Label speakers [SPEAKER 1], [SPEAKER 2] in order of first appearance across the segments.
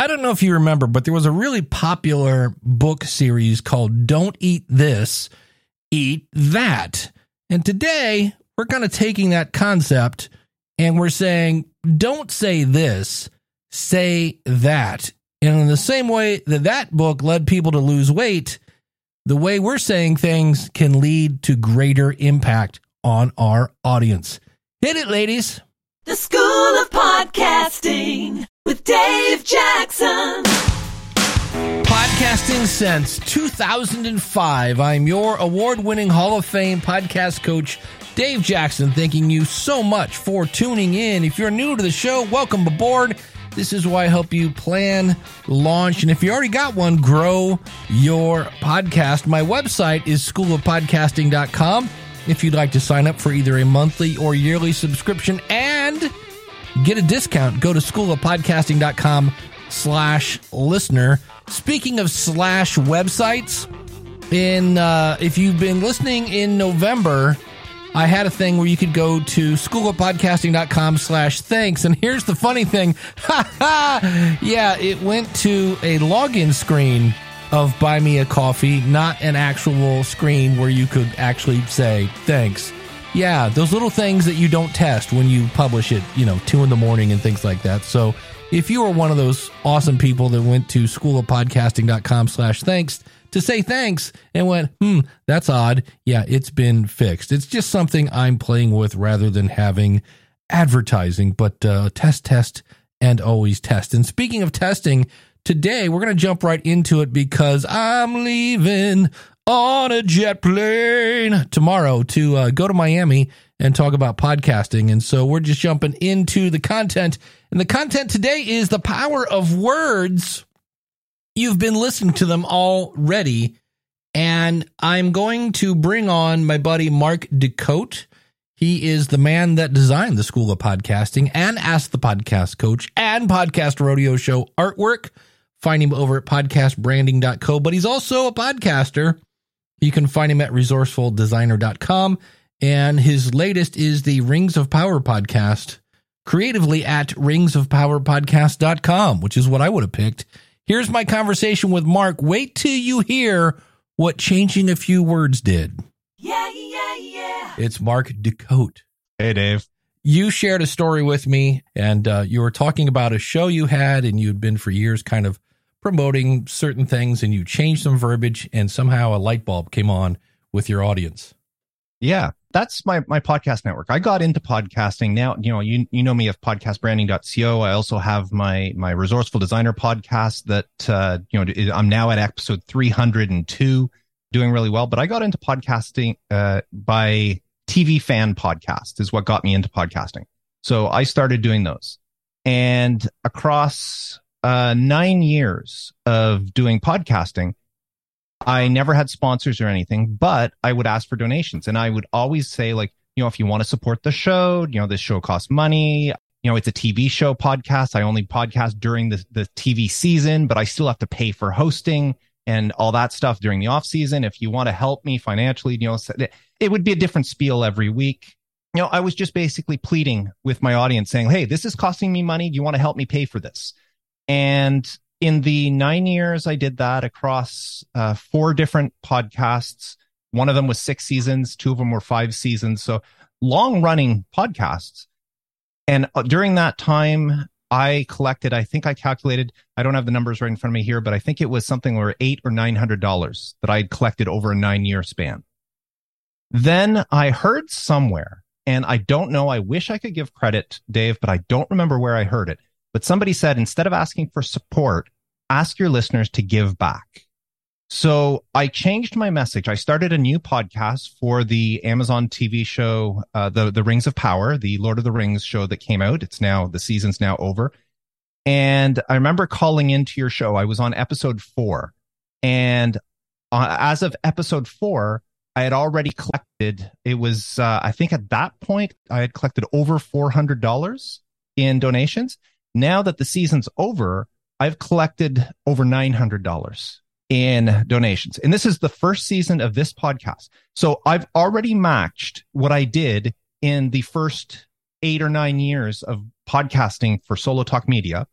[SPEAKER 1] I don't know if you remember, but there was a really popular book series called Don't Eat This, Eat That. And today we're kind of taking that concept and we're saying, don't say this, say that. And in the same way that that book led people to lose weight, the way we're saying things can lead to greater impact on our audience. Hit it, ladies.
[SPEAKER 2] The School of Podcasting with Dave Jackson.
[SPEAKER 1] Podcasting since 2005. I'm your award winning Hall of Fame podcast coach, Dave Jackson, thanking you so much for tuning in. If you're new to the show, welcome aboard. This is why I help you plan, launch, and if you already got one, grow your podcast. My website is schoolofpodcasting.com if you'd like to sign up for either a monthly or yearly subscription get a discount. Go to schoolofpodcasting.com slash listener. Speaking of slash websites, in uh, if you've been listening in November, I had a thing where you could go to schoolofpodcasting.com slash thanks. And here's the funny thing. yeah, it went to a login screen of Buy Me a Coffee, not an actual screen where you could actually say thanks. Yeah, those little things that you don't test when you publish it, you know, two in the morning and things like that. So if you are one of those awesome people that went to schoolofpodcasting.com slash thanks to say thanks and went, hmm, that's odd. Yeah, it's been fixed. It's just something I'm playing with rather than having advertising, but uh, test, test, and always test. And speaking of testing, today we're going to jump right into it because I'm leaving on a jet plane tomorrow to uh, go to Miami and talk about podcasting. And so we're just jumping into the content. And the content today is the power of words. You've been listening to them already. And I'm going to bring on my buddy Mark DeCote. He is the man that designed the School of Podcasting and Ask the Podcast Coach and Podcast Rodeo Show artwork. Find him over at podcastbranding.co, but he's also a podcaster. You can find him at resourcefuldesigner.com. And his latest is the Rings of Power podcast, creatively at ringsofpowerpodcast.com, which is what I would have picked. Here's my conversation with Mark. Wait till you hear what changing a few words did.
[SPEAKER 2] Yeah, yeah, yeah.
[SPEAKER 1] It's Mark DeCote.
[SPEAKER 3] Hey, Dave.
[SPEAKER 1] You shared a story with me, and uh, you were talking about a show you had, and you'd been for years kind of promoting certain things, and you changed some verbiage, and somehow a light bulb came on with your audience.
[SPEAKER 3] Yeah, that's my my podcast network. I got into podcasting now. You know, you you know me of podcastbranding.co. I also have my my resourceful designer podcast that uh, you know I'm now at episode 302, doing really well. But I got into podcasting uh, by TV fan podcast is what got me into podcasting. So I started doing those, and across uh, nine years of doing podcasting, I never had sponsors or anything, but I would ask for donations and I would always say like, you know, if you want to support the show, you know, this show costs money. You know, it's a TV show podcast. I only podcast during the, the TV season, but I still have to pay for hosting and all that stuff during the off season. If you want to help me financially, you know, it would be a different spiel every week. You know, I was just basically pleading with my audience saying, Hey, this is costing me money. Do you want to help me pay for this? And in the nine years I did that across uh, four different podcasts, one of them was six seasons, two of them were five seasons. So long running podcasts. And uh, during that time, I collected, I think I calculated, I don't have the numbers right in front of me here, but I think it was something over eight or nine hundred dollars that I had collected over a nine year span. Then I heard somewhere, and I don't know, I wish I could give credit, Dave, but I don't remember where I heard it. But somebody said instead of asking for support, ask your listeners to give back. So I changed my message. I started a new podcast for the Amazon TV show, uh, the the Rings of Power, the Lord of the Rings show that came out. It's now the season's now over, and I remember calling into your show. I was on episode four, and uh, as of episode four, I had already collected. It was uh, I think at that point I had collected over four hundred dollars in donations. Now that the season's over, I've collected over $900 in donations. And this is the first season of this podcast. So I've already matched what I did in the first eight or nine years of podcasting for Solo Talk Media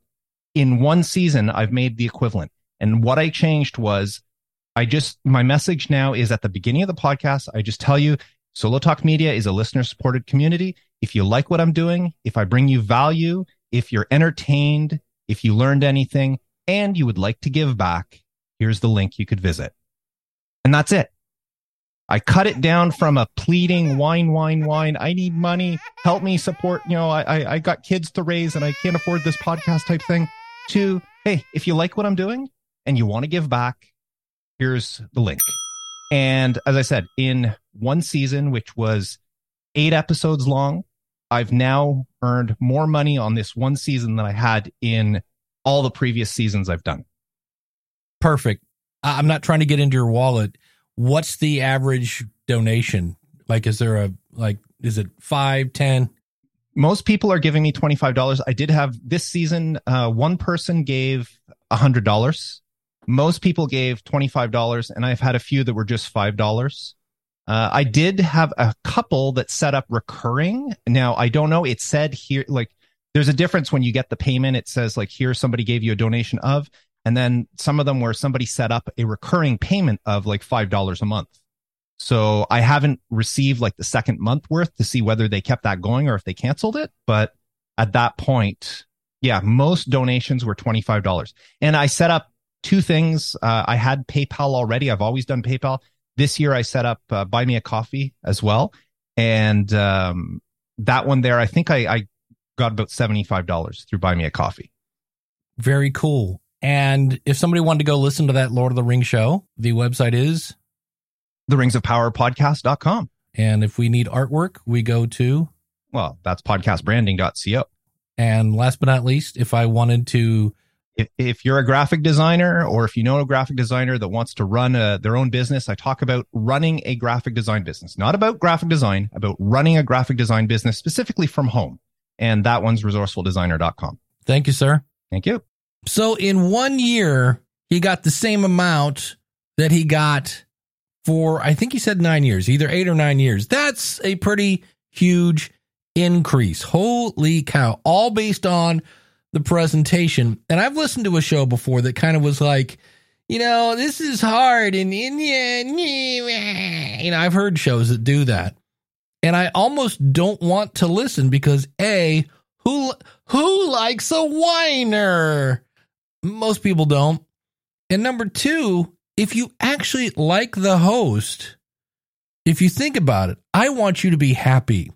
[SPEAKER 3] in one season, I've made the equivalent. And what I changed was I just, my message now is at the beginning of the podcast, I just tell you Solo Talk Media is a listener supported community. If you like what I'm doing, if I bring you value, if you're entertained, if you learned anything and you would like to give back, here's the link you could visit. And that's it. I cut it down from a pleading whine, whine, whine. I need money. Help me support. You know, I, I, got kids to raise and I can't afford this podcast type thing to, Hey, if you like what I'm doing and you want to give back, here's the link. And as I said, in one season, which was eight episodes long, I've now earned more money on this one season than I had in all the previous seasons I've done.
[SPEAKER 1] Perfect. I'm not trying to get into your wallet. What's the average donation? Like, is there a, like, is it five, ten?
[SPEAKER 3] Most people are giving me $25. I did have this season, uh, one person gave $100. Most people gave $25, and I've had a few that were just $5. Uh, I did have a couple that set up recurring. Now, I don't know. It said here, like, there's a difference when you get the payment. It says, like, here, somebody gave you a donation of, and then some of them where somebody set up a recurring payment of like $5 a month. So I haven't received like the second month worth to see whether they kept that going or if they canceled it. But at that point, yeah, most donations were $25. And I set up two things. Uh, I had PayPal already. I've always done PayPal. This year I set up uh, Buy Me a Coffee as well. And um, that one there, I think I, I got about $75 through Buy Me a Coffee.
[SPEAKER 1] Very cool. And if somebody wanted to go listen to that Lord of the Rings show, the website is,
[SPEAKER 3] The Rings of Power podcast.com.
[SPEAKER 1] and if we need artwork, we go to,
[SPEAKER 3] Well, that's podcastbranding.co.
[SPEAKER 1] and last but not least, if I wanted to,
[SPEAKER 3] if, if you're a graphic designer or if you know a graphic designer that wants to run a, their own business, I talk about running a graphic design business, not about graphic design, about running a graphic design business specifically from home. And that one's resourcefuldesigner.com.
[SPEAKER 1] thank you, sir.
[SPEAKER 3] Thank you.
[SPEAKER 1] So in one year, he got the same amount that he got for, I think he said nine years, either eight or nine years. That's a pretty huge increase. Holy cow. All based on the presentation. And I've listened to a show before that kind of was like, you know, this is hard and yeah, you know, I've heard shows that do that. And I almost don't want to listen because A, who who likes a whiner? Most people don't. And number two, if you actually like the host, if you think about it, I want you to be happy.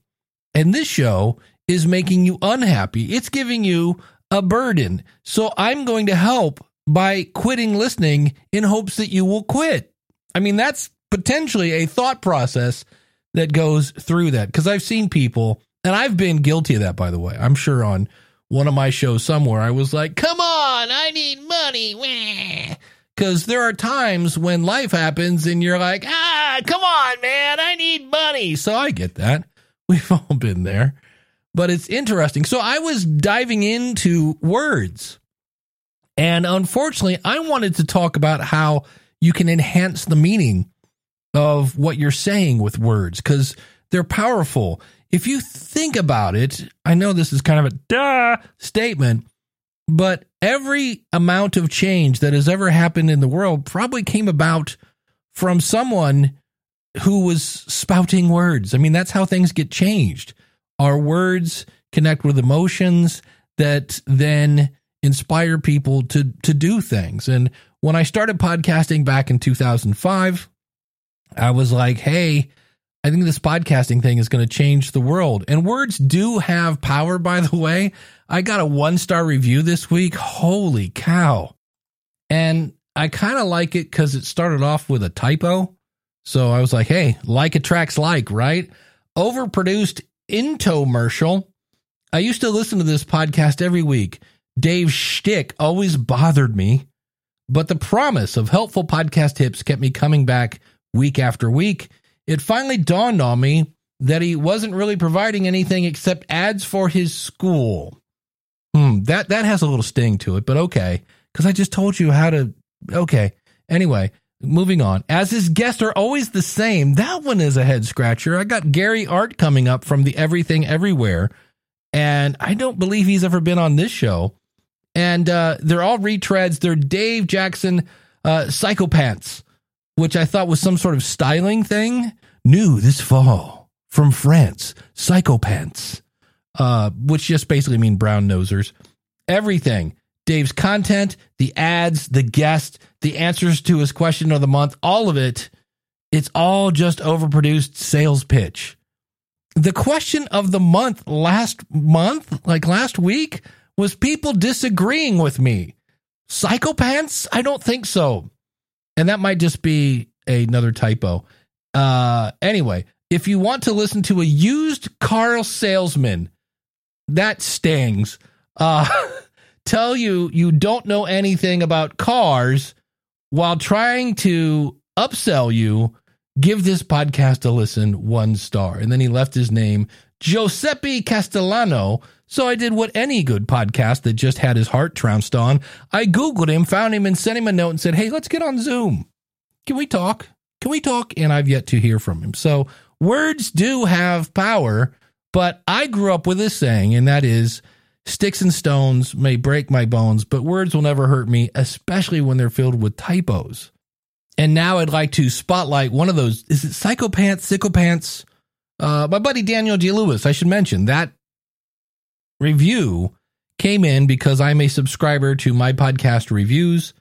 [SPEAKER 1] And this show is making you unhappy. It's giving you a burden. So I'm going to help by quitting listening in hopes that you will quit. I mean, that's potentially a thought process that goes through that because I've seen people, and I've been guilty of that, by the way. I'm sure on one of my shows somewhere, I was like, come on, I need money. Because there are times when life happens and you're like, ah, come on, man, I need money. So I get that. We've all been there. But it's interesting. So I was diving into words. And unfortunately, I wanted to talk about how you can enhance the meaning of what you're saying with words because they're powerful. If you think about it, I know this is kind of a duh statement, but every amount of change that has ever happened in the world probably came about from someone who was spouting words. I mean, that's how things get changed. Our words connect with emotions that then inspire people to to do things. And when I started podcasting back in 2005, I was like, "Hey, I think this podcasting thing is going to change the world." And words do have power by the way. I got a 1-star review this week. Holy cow. And I kind of like it cuz it started off with a typo. So I was like, "Hey, like attracts like, right?" Overproduced intomercial. I used to listen to this podcast every week. Dave's shtick always bothered me, but the promise of helpful podcast tips kept me coming back week after week. It finally dawned on me that he wasn't really providing anything except ads for his school. Hmm, that that has a little sting to it, but okay, because I just told you how to. Okay, anyway, moving on. As his guests are always the same, that one is a head scratcher. I got Gary Arndt coming up from the Everything Everywhere, and I don't believe he's ever been on this show. and uh, they're all retreads. They're Dave Jackson uh, Psychopants, which I thought was some sort of styling thing. New this fall from France, Psychopants, uh, which just basically mean brown nosers. Everything. Dave's content, the ads, the guest, the answers to his question of the month, all of it, it's all just overproduced sales pitch. The question of the month last month, like last week, was people disagreeing with me. Psychopants? I don't think so. And that might just be another typo. Uh anyway, if you want to listen to a used car salesman, that stings. Uh tell you you don't know anything about cars while trying to upsell you, give this podcast a listen one star. And then he left his name, Giuseppe Castellano. So I did what any good podcast that just had his heart trounced on. I Googled him, found him, and sent him a note and said, Hey, let's get on Zoom. Can we talk? Can we talk? And I've yet to hear from him. So words do have power, but I grew up with this saying, and that is, Sticks and stones may break my bones, but words will never hurt me, especially when they're filled with typos. And now I'd like to spotlight one of those. Is it Psychopants, Sycophants? Uh, my buddy Daniel J. Lewis, I should mention that review came in because I'm a subscriber to my podcast reviews,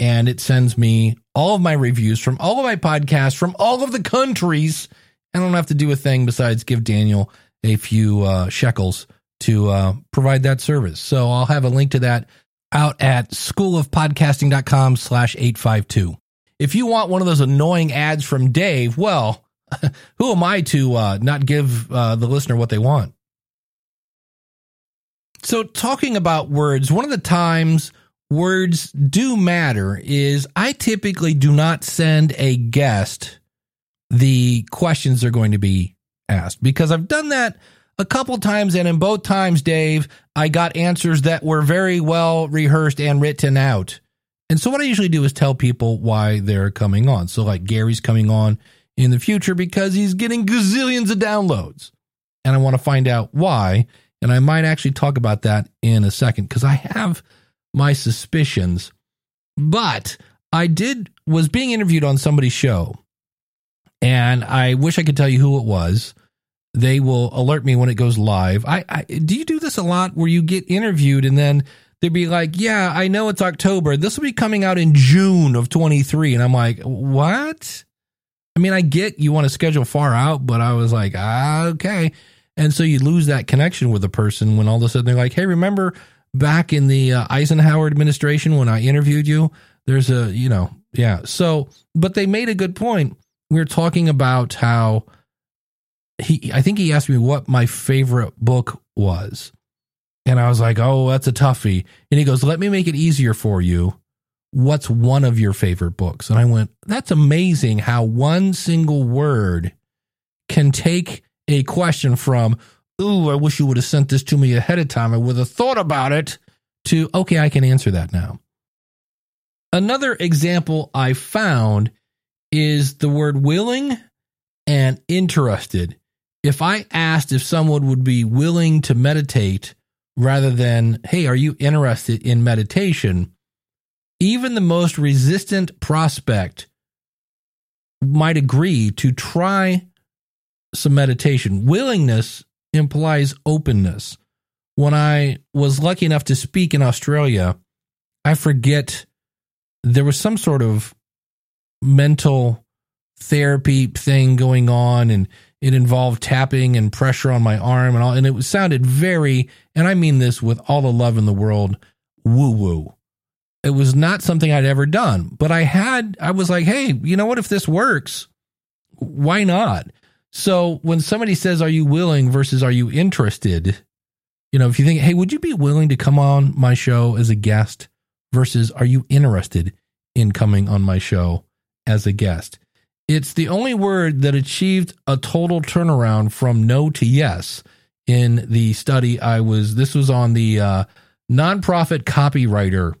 [SPEAKER 1] and it sends me all of my reviews from all of my podcasts from all of the countries. I don't have to do a thing besides give Daniel a few uh, shekels to uh, provide that service. So I'll have a link to that out at schoolofpodcasting.com slash 852. If you want one of those annoying ads from Dave, well, who am I to uh, not give uh, the listener what they want? So, talking about words, one of the times words do matter is I typically do not send a guest the questions they're going to be asked because I've done that a couple times, and in both times, Dave, I got answers that were very well rehearsed and written out. And so, what I usually do is tell people why they're coming on. So, like Gary's coming on in the future because he's getting gazillions of downloads. And I want to find out why. And I might actually talk about that in a second because I have my suspicions. But I did was being interviewed on somebody's show, and I wish I could tell you who it was they will alert me when it goes live. I, I do you do this a lot where you get interviewed and then they'd be like, "Yeah, I know it's October. This will be coming out in June of 23." And I'm like, "What?" I mean, I get you want to schedule far out, but I was like, "Ah, okay." And so you lose that connection with the person when all of a sudden they're like, "Hey, remember back in the uh, Eisenhower administration when I interviewed you? There's a, you know, yeah." So, but they made a good point. We're talking about how he I think he asked me what my favorite book was. And I was like, "Oh, that's a toughie." And he goes, "Let me make it easier for you. What's one of your favorite books?" And I went, "That's amazing how one single word can take a question from, "Ooh, I wish you would have sent this to me ahead of time. I would have thought about it." to, "Okay, I can answer that now." Another example I found is the word willing and interested if I asked if someone would be willing to meditate rather than, hey, are you interested in meditation? Even the most resistant prospect might agree to try some meditation. Willingness implies openness. When I was lucky enough to speak in Australia, I forget there was some sort of mental therapy thing going on and it involved tapping and pressure on my arm and all, and it sounded very, and I mean this with all the love in the world, woo woo. It was not something I'd ever done, but I had, I was like, hey, you know what? If this works, why not? So when somebody says, are you willing versus are you interested? You know, if you think, hey, would you be willing to come on my show as a guest versus are you interested in coming on my show as a guest? It's the only word that achieved a total turnaround from no to yes in the study I was this was on the uh, nonprofit copywriter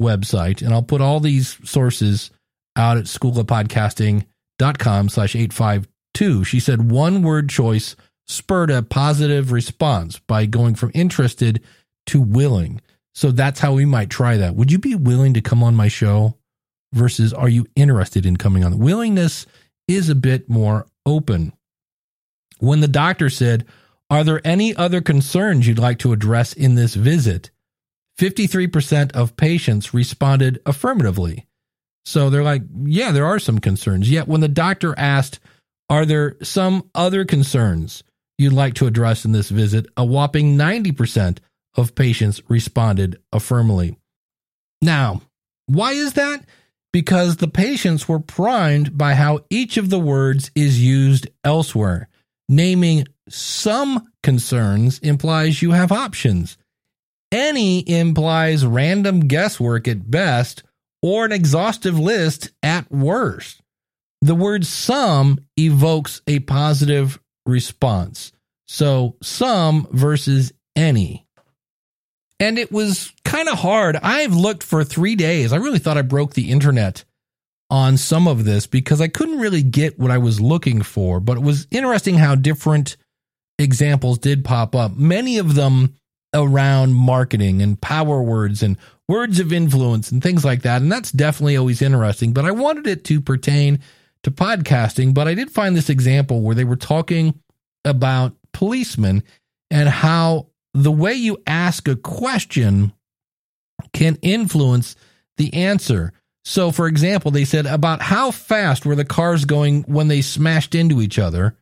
[SPEAKER 1] website and I'll put all these sources out at schoolofpodcasting.com slash 852. She said one word choice spurred a positive response by going from interested to willing. So that's how we might try that. Would you be willing to come on my show versus are you interested in coming on? Willingness is a bit more open. When the doctor said, Are there any other concerns you'd like to address in this visit? 53% of patients responded affirmatively. So they're like, Yeah, there are some concerns. Yet when the doctor asked, Are there some other concerns you'd like to address in this visit? A whopping 90% of patients responded affirmatively. Now, why is that? Because the patients were primed by how each of the words is used elsewhere. Naming some concerns implies you have options. Any implies random guesswork at best or an exhaustive list at worst. The word some evokes a positive response. So some versus any. And it was kind of hard. I've looked for three days. I really thought I broke the internet on some of this because I couldn't really get what I was looking for. But it was interesting how different examples did pop up. Many of them around marketing and power words and words of influence and things like that. And that's definitely always interesting. But I wanted it to pertain to podcasting. But I did find this example where they were talking about policemen and how the way you ask a question can influence the answer. So, for example, they said about how fast were the cars going when they smashed into each other?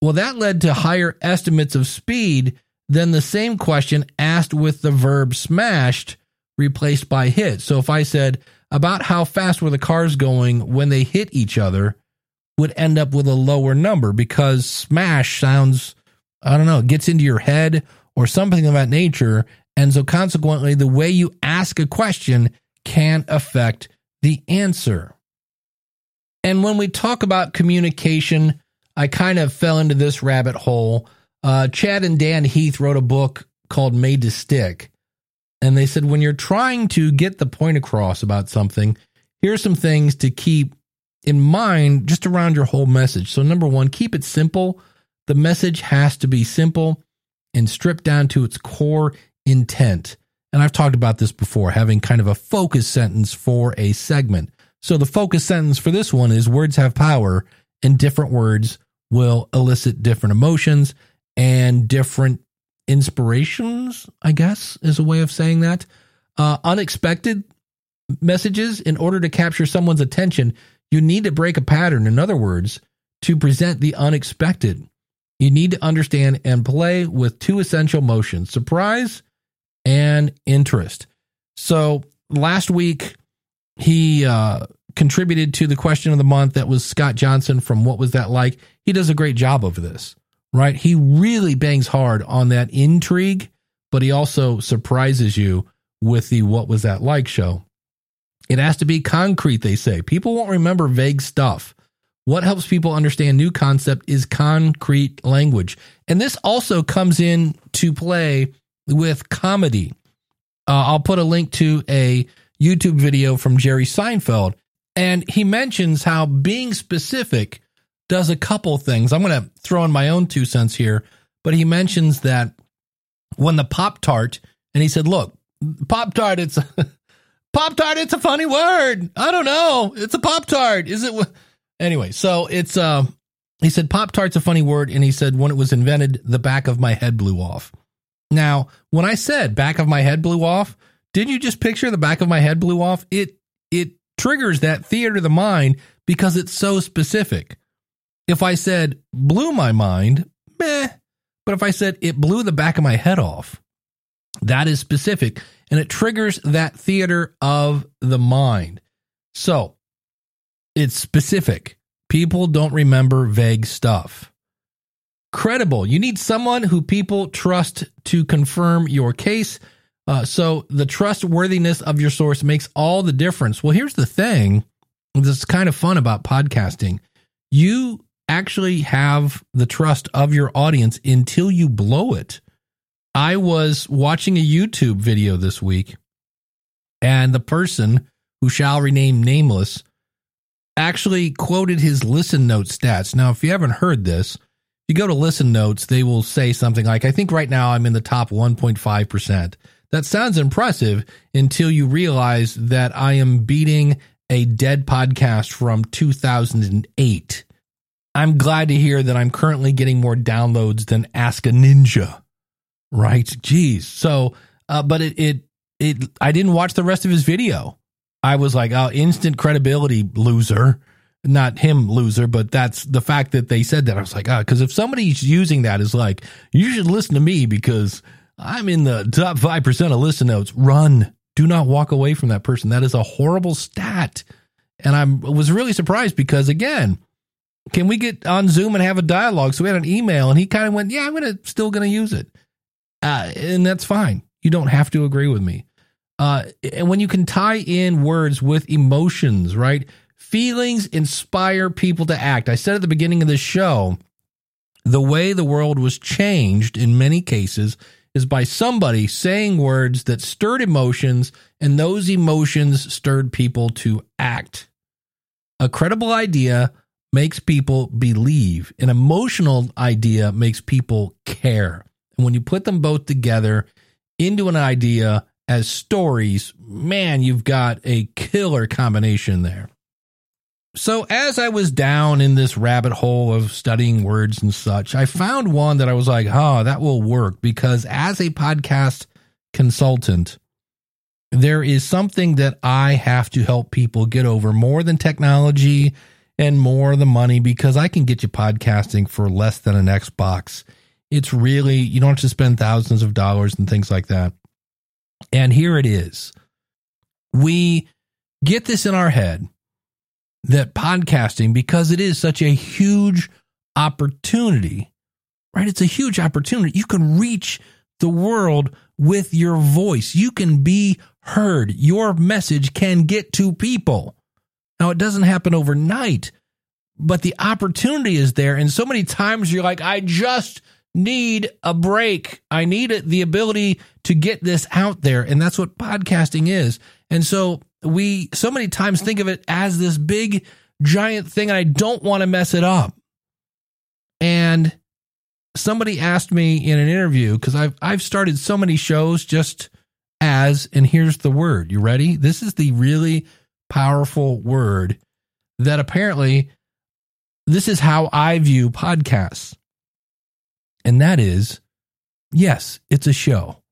[SPEAKER 1] Well, that led to higher estimates of speed than the same question asked with the verb smashed replaced by hit. So, if I said about how fast were the cars going when they hit each other, would end up with a lower number because smash sounds, I don't know, it gets into your head or something of that nature. And so, consequently, the way you ask a question can affect the answer. And when we talk about communication, I kind of fell into this rabbit hole. Uh, Chad and Dan Heath wrote a book called Made to Stick. And they said, when you're trying to get the point across about something, here's some things to keep in mind just around your whole message. So, number one, keep it simple. The message has to be simple and stripped down to its core intent. And I've talked about this before, having kind of a focus sentence for a segment. So the focus sentence for this one is words have power, and different words will elicit different emotions and different inspirations, I guess, is a way of saying that. Uh, unexpected messages, in order to capture someone's attention, you need to break a pattern. In other words, to present the unexpected. You need to understand and play with two essential motions surprise and interest. So last week, he uh, contributed to the question of the month that was Scott Johnson from What Was That Like? He does a great job of this, right? He really bangs hard on that intrigue, but he also surprises you with the What Was That Like show. It has to be concrete, they say. People won't remember vague stuff. What helps people understand new concept is concrete language. And this also comes in to play with comedy. Uh, I'll put a link to a YouTube video from Jerry Seinfeld, and he mentions how being specific does a couple things. I'm going to throw in my own two cents here, but he mentions that when the Pop Tart, and he said, Look, Pop Tart, it's Pop Tart, it's a funny word. I don't know. It's a Pop Tart. Is it? Anyway, so it's uh he said Pop Tart's a funny word, and he said when it was invented, the back of my head blew off. Now, when I said back of my head blew off, didn't you just picture the back of my head blew off? It it triggers that theater of the mind because it's so specific. If I said blew my mind, meh. But if I said it blew the back of my head off, that is specific and it triggers that theater of the mind. So it's specific. People don't remember vague stuff. Credible. You need someone who people trust to confirm your case. Uh, so the trustworthiness of your source makes all the difference. Well, here's the thing. This is kind of fun about podcasting. You actually have the trust of your audience until you blow it. I was watching a YouTube video this week, and the person who shall remain nameless actually quoted his listen note stats. Now, if you haven't heard this, you go to listen notes, they will say something like, I think right now I'm in the top 1.5%. that sounds impressive until you realize that I am beating a dead podcast from 2008. I'm glad to hear that I'm currently getting more downloads than Ask a Ninja. Right? Jeez. So, uh, but it, it, it, I didn't watch the rest of his video. I was like, oh, instant credibility loser. Not him loser, but that's the fact that they said that. I was like, ah, because if somebody's using that as like, you should listen to me because I'm in the top 5% of listen notes, run. Do not walk away from that person. That is a horrible stat. And I was really surprised because, again, can we get on Zoom and have a dialogue? So we had an email and he kind of went, yeah, I'm gonna still going to use it. Uh, and that's fine. You don't have to agree with me. Uh, and when you can tie in words with emotions, right? Feelings inspire people to act. I said at the beginning of the show, the way the world was changed in many cases is by somebody saying words that stirred emotions, and those emotions stirred people to act. A credible idea makes people believe, an emotional idea makes people care. And when you put them both together into an idea as stories, man, you've got a killer combination there. So, as I was down in this rabbit hole of studying words and such, I found one that I was like, oh, that will work because as a podcast consultant, there is something that I have to help people get over more than technology and more the money because I can get you podcasting for less than an Xbox. It's really, you don't have to spend thousands of dollars and things like that. And here it is. We get this in our head that podcasting, because it is such a huge opportunity, right? It's a huge opportunity. You can reach the world with your voice. You can be heard. Your message can get to people. Now, it doesn't happen overnight, but the opportunity is there. And so many times you're like, I just need a break. I need the ability to get this out there. And that's what podcasting is. And so we so many times think of it as this big giant thing and I don't want to mess it up. And somebody asked me in an interview cuz I've I've started so many shows just as and here's the word. You ready? This is the really powerful word that apparently this is how I view podcasts. And that is yes, it's a show.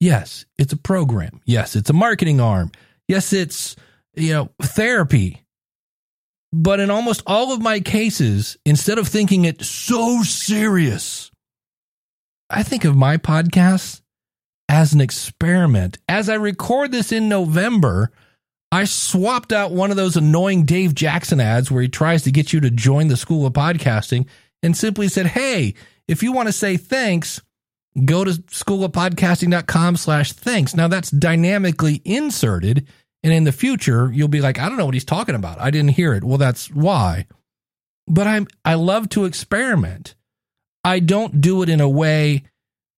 [SPEAKER 1] Yes, it's a program. Yes, it's a marketing arm. Yes, it's, you know, therapy. But in almost all of my cases, instead of thinking it so serious, I think of my podcast as an experiment. As I record this in November, I swapped out one of those annoying Dave Jackson ads where he tries to get you to join the school of podcasting and simply said, Hey, if you want to say thanks, go to schoolofpodcasting.com slash thanks. Now that's dynamically inserted. And in the future, you'll be like, I don't know what he's talking about. I didn't hear it. Well, that's why. But I'm I love to experiment. I don't do it in a way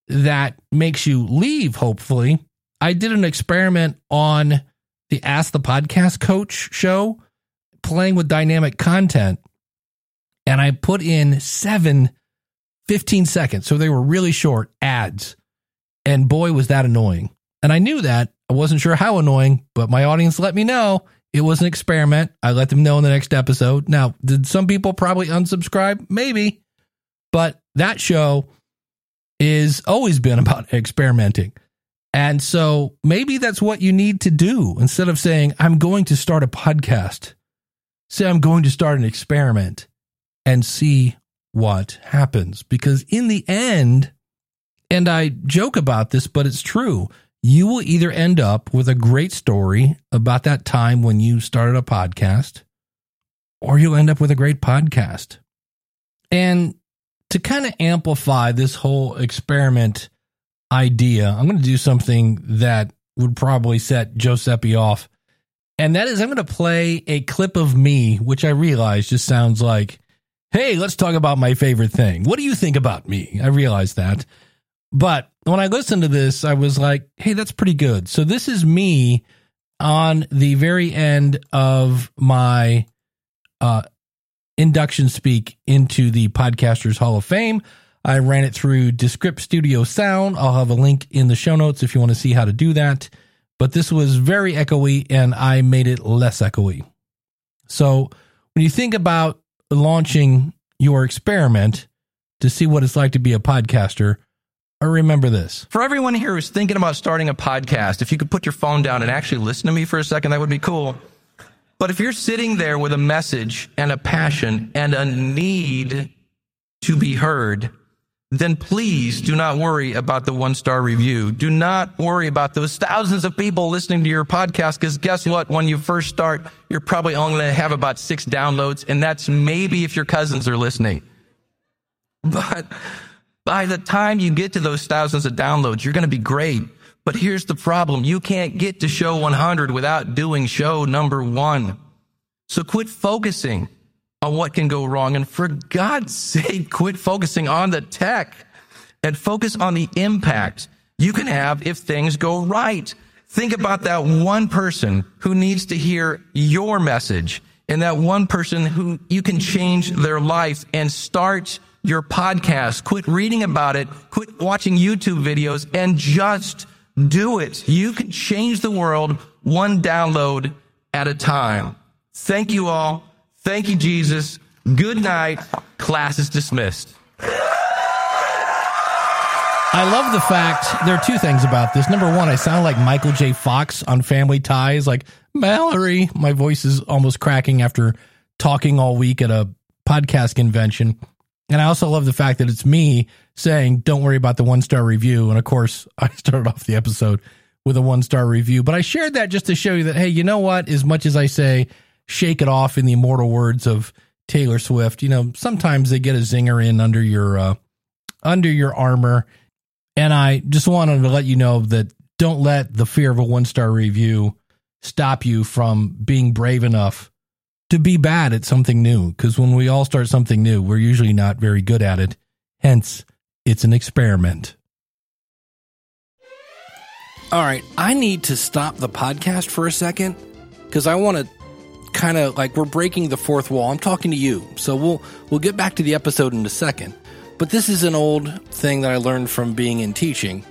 [SPEAKER 1] that makes you leave, hopefully. I did an experiment on the Ask the Podcast Coach show, playing with dynamic content. And I put in seven 15 seconds. So they were really short ads. And boy, was that annoying. And I knew that. I wasn't sure how annoying, but my audience let me know it was an experiment. I let them know in the next episode. Now, did some people probably unsubscribe? Maybe. But that show is always been about experimenting. And so maybe that's what you need to do instead of saying, I'm going to start a podcast. Say, I'm going to start an experiment and see what happens. Because in the end, and I joke about this, but it's true, you will either end up with a great story about that time when you started a podcast, or you'll end up with a great podcast. And to kind of amplify this whole experiment idea, I'm going to do something that would probably set Giuseppe off. And that is, I'm going to play a clip of me, which I realize just sounds like hey, let's talk about my favorite thing. What do you think about me? I realize that. But when I listened to this, I was like, hey, that's pretty good. So this is me on the very end of my uh, induction speak into the Podcasters Hall of Fame. I ran it through Descript Studio Sound. I'll have a link in the show notes if you want to see how to do that. But this was very echoey and I made it less echoey. So when you think about launching your experiment to see what it's like to be a podcaster, uh, remember this.
[SPEAKER 4] For everyone here who's thinking about starting a podcast, if you could put your phone down and actually listen to me for a second, that would be cool. But if you're sitting there with a message and a passion and a need to be heard, then please do not worry about the one star review. Do not worry about those thousands of people listening to your podcast because guess what? When you first start, you're probably only going to have about six downloads, and that's maybe if your cousins are listening. But by the time you get to those thousands of downloads, you're going to be great. But here's the problem. You can't get to show 100 without doing show number one. So quit focusing on what can go wrong. And for God's sake, quit focusing on the tech and focus on the impact you can have if things go right. Think about that one person who needs to hear your message and that one person who you can change their life and start your podcast. Quit reading about it. Quit watching YouTube videos and just do it. You can change the world one download at a time. Thank you all. Thank you, Jesus. Good night. Class is dismissed.
[SPEAKER 1] I love the fact there are two things about this. Number one, I sound like Michael J. Fox on Family Ties, like Mallory. My voice is almost cracking after talking all week at a podcast convention. And I also love the fact that it's me saying, don't worry about the one star review. And of course, I started off the episode with a one star review, but I shared that just to show you that, hey, you know what? As much as I say, shake it off in the immortal words of Taylor Swift, you know, sometimes they get a zinger in under your, uh, under your armor. And I just wanted to let you know that don't let the fear of a one star review stop you from being brave enough to be bad at something new. Because when we all start something new, we're usually not very good at it. Hence, it's an experiment. All right, I need to stop the podcast for a second because I want to kind of like we're breaking the fourth wall. I'm talking to you, so we'll we'll get back to the episode in a second. But this is an old thing that I learned from being in teaching,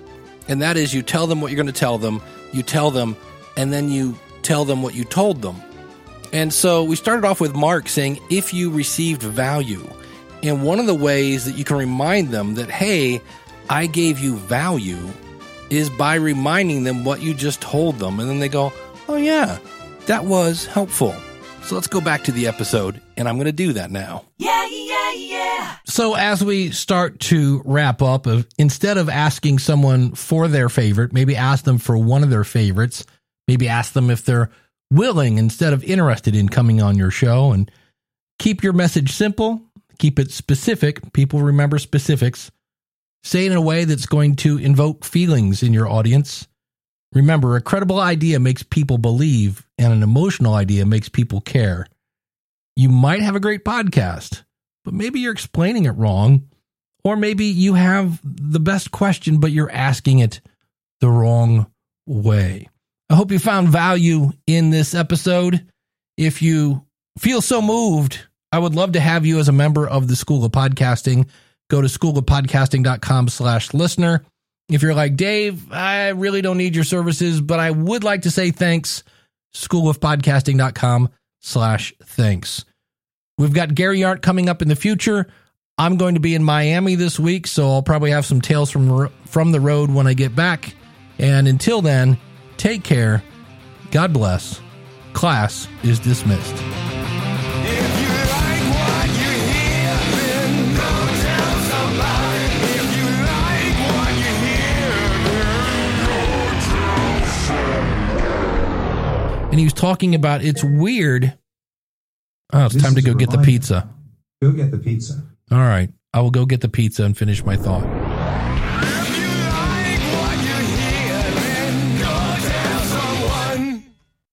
[SPEAKER 1] and that is you tell them what you're going to tell them, you tell them, and then you tell them what you told them. And so we started off with Mark saying, if you received value. And one of the ways that you can remind them that, hey, I gave you value is by reminding them what you just told them. And then they go, oh, yeah, that was helpful. So let's go back to the episode, and I'm going to do that now.
[SPEAKER 2] Yeah, yeah, yeah.
[SPEAKER 1] So, as we start to wrap up, of instead of asking someone for their favorite, maybe ask them for one of their favorites. Maybe ask them if they're willing instead of interested in coming on your show. And keep your message simple, keep it specific. People remember specifics. Say it in a way that's going to invoke feelings in your audience. Remember, a credible idea makes people believe, and an emotional idea makes people care. You might have a great podcast, but maybe you're explaining it wrong. Or maybe you have the best question, but you're asking it the wrong way. I hope you found value in this episode. If you feel so moved, I would love to have you as a member of the School of Podcasting. Go to schoolofpodcasting.com slash listener. If you're like, Dave, I really don't need your services, but I would like to say thanks, schoolofpodcasting.com slash thanks. We've got Gary Arndt coming up in the future. I'm going to be in Miami this week, so I'll probably have some tales from from the road when I get back. And until then, take care. God bless. Class is dismissed. And he was talking about it's weird. Oh, it's
[SPEAKER 5] This
[SPEAKER 1] time to go get the pizza.
[SPEAKER 5] Go get the pizza.
[SPEAKER 1] All right. I will go get the pizza and finish my thought.